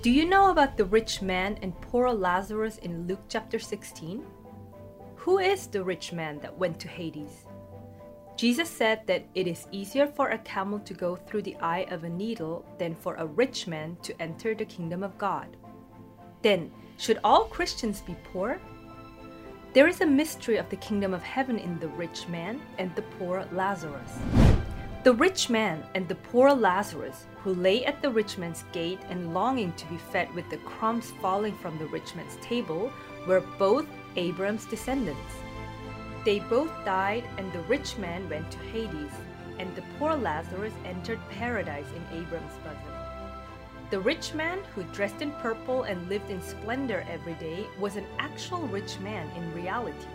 Do you know about the rich man and poor Lazarus in Luke chapter 16? Who is the rich man that went to Hades? Jesus said that it is easier for a camel to go through the eye of a needle than for a rich man to enter the kingdom of God. Then, should all Christians be poor? There is a mystery of the kingdom of heaven in the rich man and the poor Lazarus. The rich man and the poor Lazarus, who lay at the rich man's gate and longing to be fed with the crumbs falling from the rich man's table, were both Abram's descendants. They both died, and the rich man went to Hades, and the poor Lazarus entered paradise in Abram's bosom. The rich man, who dressed in purple and lived in splendor every day, was an actual rich man in reality.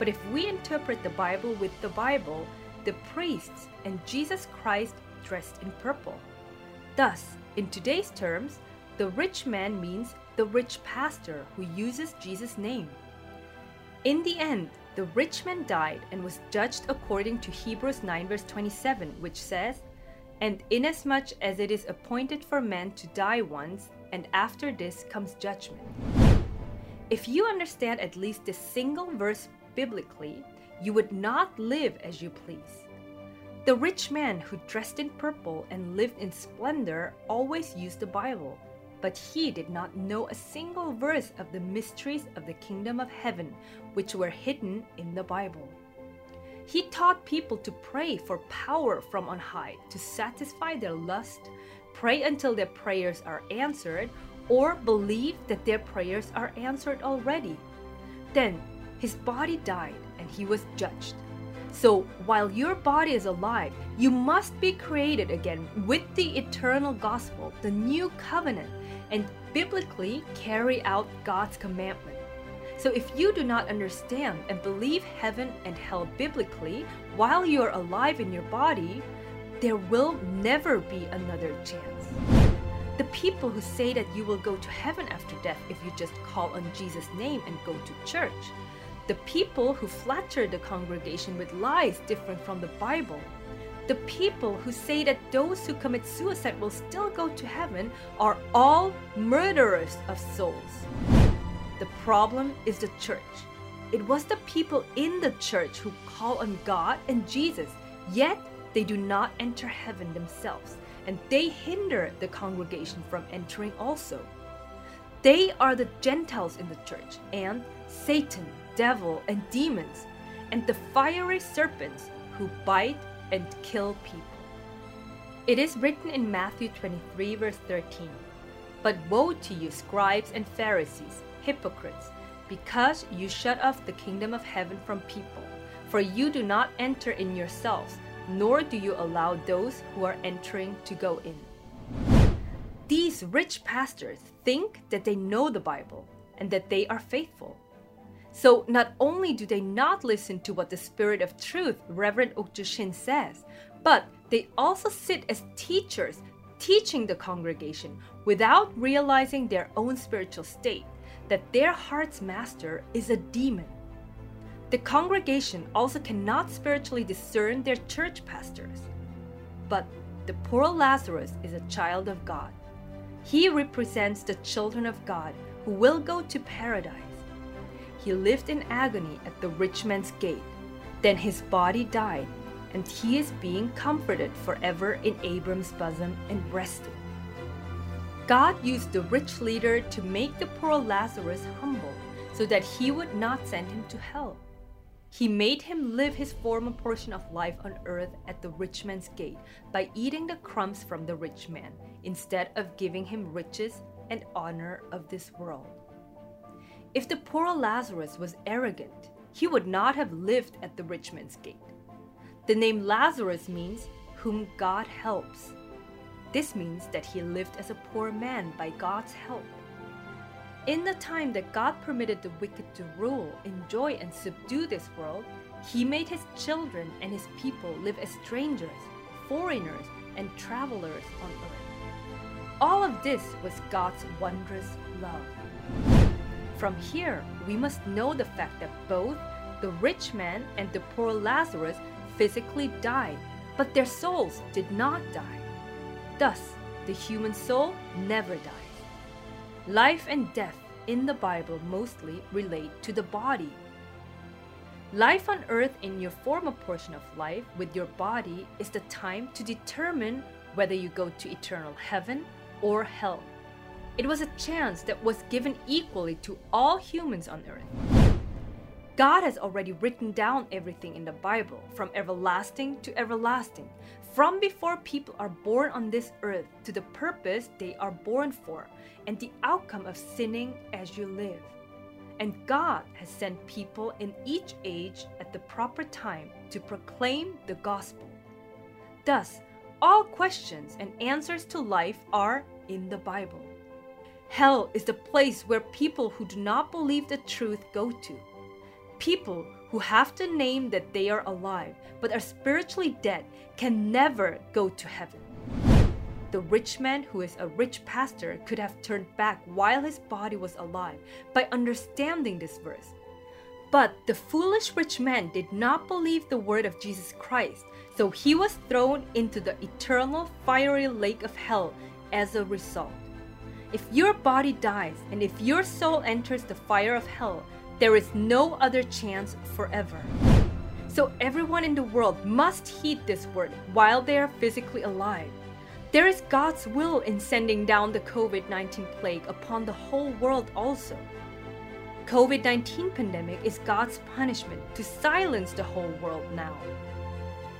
But if we interpret the Bible with the Bible, the priests and Jesus Christ dressed in purple. Thus, in today's terms, the rich man means the rich pastor who uses Jesus' name. In the end, the rich man died and was judged according to Hebrews 9, verse 27, which says, And inasmuch as it is appointed for men to die once, and after this comes judgment. If you understand at least this single verse biblically, you would not live as you please. The rich man who dressed in purple and lived in splendor always used the Bible but he did not know a single verse of the mysteries of the kingdom of heaven, which were hidden in the Bible. He taught people to pray for power from on high to satisfy their lust, pray until their prayers are answered, or believe that their prayers are answered already. Then his body died and he was judged. So while your body is alive, you must be created again with the eternal gospel, the new covenant, and biblically carry out God's commandment. So if you do not understand and believe heaven and hell biblically while you are alive in your body, there will never be another chance. The people who say that you will go to heaven after death if you just call on Jesus' name and go to church, the people who flatter the congregation with lies different from the Bible, the people who say that those who commit suicide will still go to heaven are all murderers of souls. The problem is the church. It was the people in the church who call on God and Jesus, yet they do not enter heaven themselves, and they hinder the congregation from entering also. They are the Gentiles in the church, and Satan, devil, and demons, and the fiery serpents who bite and kill people. It is written in Matthew 23, verse 13 But woe to you, scribes and Pharisees, hypocrites, because you shut off the kingdom of heaven from people. For you do not enter in yourselves, nor do you allow those who are entering to go in. These rich pastors think that they know the Bible and that they are faithful. So not only do they not listen to what the Spirit of Truth, Reverend Okju Shin, says, but they also sit as teachers teaching the congregation without realizing their own spiritual state, that their heart's master is a demon. The congregation also cannot spiritually discern their church pastors. But the poor Lazarus is a child of God. He represents the children of God who will go to paradise he lived in agony at the rich man's gate. Then his body died, and he is being comforted forever in Abram's bosom and resting. God used the rich leader to make the poor Lazarus humble so that he would not send him to hell. He made him live his former portion of life on earth at the rich man's gate by eating the crumbs from the rich man instead of giving him riches and honor of this world. If the poor Lazarus was arrogant, he would not have lived at the rich man's gate. The name Lazarus means whom God helps. This means that he lived as a poor man by God's help. In the time that God permitted the wicked to rule, enjoy, and subdue this world, he made his children and his people live as strangers, foreigners, and travelers on earth. All of this was God's wondrous love. From here, we must know the fact that both the rich man and the poor Lazarus physically died, but their souls did not die. Thus, the human soul never dies. Life and death in the Bible mostly relate to the body. Life on earth in your former portion of life with your body is the time to determine whether you go to eternal heaven or hell. It was a chance that was given equally to all humans on earth. God has already written down everything in the Bible, from everlasting to everlasting, from before people are born on this earth to the purpose they are born for, and the outcome of sinning as you live. And God has sent people in each age at the proper time to proclaim the gospel. Thus, all questions and answers to life are in the Bible. Hell is the place where people who do not believe the truth go to. People who have to name that they are alive but are spiritually dead can never go to heaven. The rich man who is a rich pastor could have turned back while his body was alive by understanding this verse. But the foolish rich man did not believe the word of Jesus Christ, so he was thrown into the eternal fiery lake of hell as a result. If your body dies and if your soul enters the fire of hell, there is no other chance forever. So everyone in the world must heed this word while they are physically alive. There is God's will in sending down the COVID 19 plague upon the whole world also. COVID-19 pandemic is God's punishment to silence the whole world now.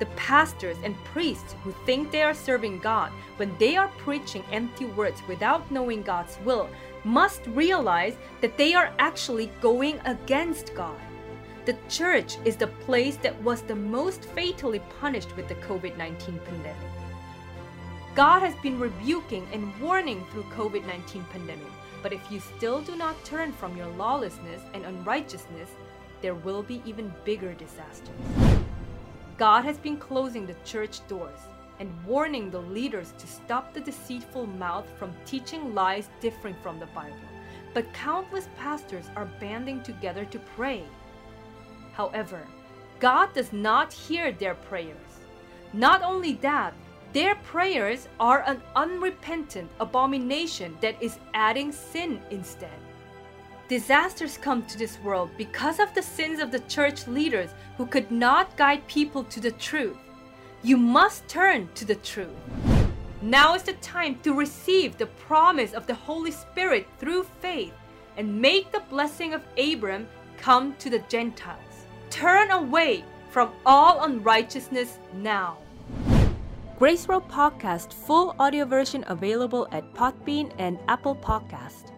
The pastors and priests who think they are serving God when they are preaching empty words without knowing God's will must realize that they are actually going against God. The church is the place that was the most fatally punished with the COVID 19 pandemic. God has been rebuking and warning through COVID 19 pandemic, but if you still do not turn from your lawlessness and unrighteousness, there will be even bigger disasters. God has been closing the church doors and warning the leaders to stop the deceitful mouth from teaching lies differing from the Bible. But countless pastors are banding together to pray. However, God does not hear their prayers. Not only that, their prayers are an unrepentant abomination that is adding sin instead. Disasters come to this world because of the sins of the church leaders who could not guide people to the truth. You must turn to the truth. Now is the time to receive the promise of the Holy Spirit through faith and make the blessing of Abram come to the Gentiles. Turn away from all unrighteousness now. Grace Road Podcast full audio version available at Podbean and Apple Podcast.